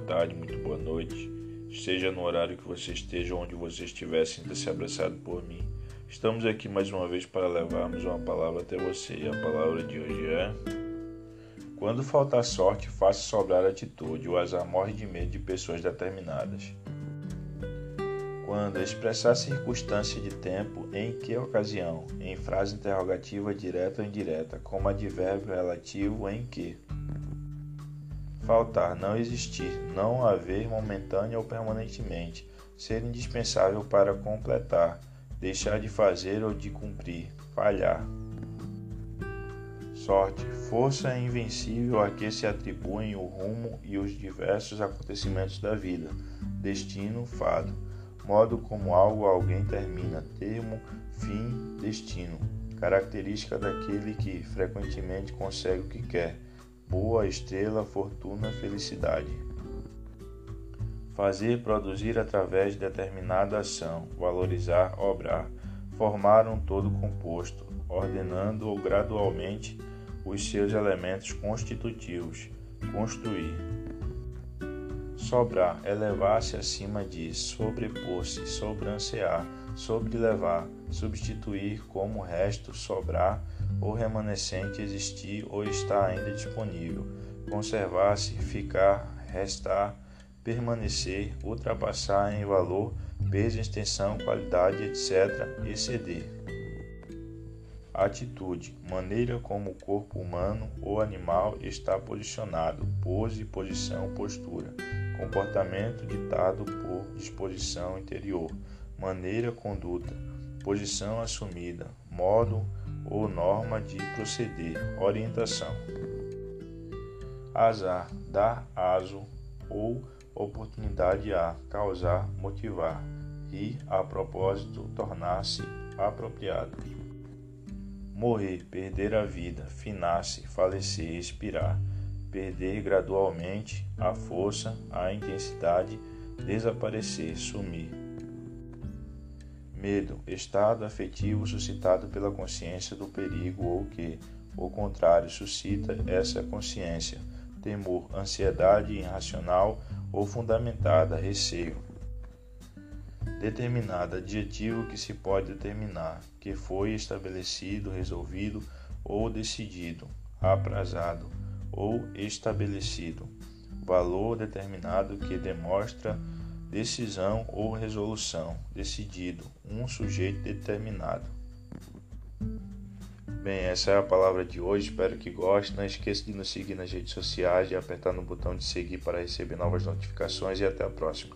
tarde, muito boa noite. Esteja no horário que você esteja, onde você estiver, sinta-se abraçado por mim. Estamos aqui mais uma vez para levarmos uma palavra até você. E a palavra de hoje é: Quando faltar sorte, faça sobrar atitude. O azar morre de medo de pessoas determinadas. Quando expressar circunstância de tempo, em que ocasião? Em frase interrogativa direta ou indireta, como advérbio relativo em que faltar, não existir, não haver momentânea ou permanentemente, ser indispensável para completar, deixar de fazer ou de cumprir, falhar. Sorte, força invencível a que se atribuem o rumo e os diversos acontecimentos da vida, destino, fado, modo como algo alguém termina, termo, fim, destino, característica daquele que frequentemente consegue o que quer boa estrela, fortuna, felicidade. Fazer, produzir através de determinada ação, valorizar, obrar, formar um todo composto, ordenando ou gradualmente os seus elementos constitutivos, construir. Sobrar, elevar-se acima de, sobrepor-se, sobrancear, sobrelevar, substituir como resto, sobrar, ou remanescente existir ou estar ainda disponível, conservar-se, ficar, restar, permanecer, ultrapassar em valor, peso, extensão, qualidade, etc., exceder. Atitude: maneira como o corpo humano ou animal está posicionado, pose, posição, postura. Comportamento ditado por disposição interior, maneira, conduta, posição assumida, modo, ou norma de proceder, orientação. Azar, dar aso ou oportunidade a, causar, motivar, e, a propósito, tornar-se apropriado. Morrer, perder a vida, finar-se, falecer, expirar, perder gradualmente a força, a intensidade, desaparecer, sumir Medo, estado afetivo suscitado pela consciência do perigo ou que, ao contrário, suscita essa consciência. Temor, ansiedade irracional ou fundamentada, receio. Determinada, adjetivo que se pode determinar, que foi estabelecido, resolvido ou decidido, aprazado ou estabelecido. Valor determinado que demonstra decisão ou resolução, decidido, um sujeito determinado. Bem, essa é a palavra de hoje. Espero que goste. Não esqueça de nos seguir nas redes sociais e apertar no botão de seguir para receber novas notificações. E até a próxima.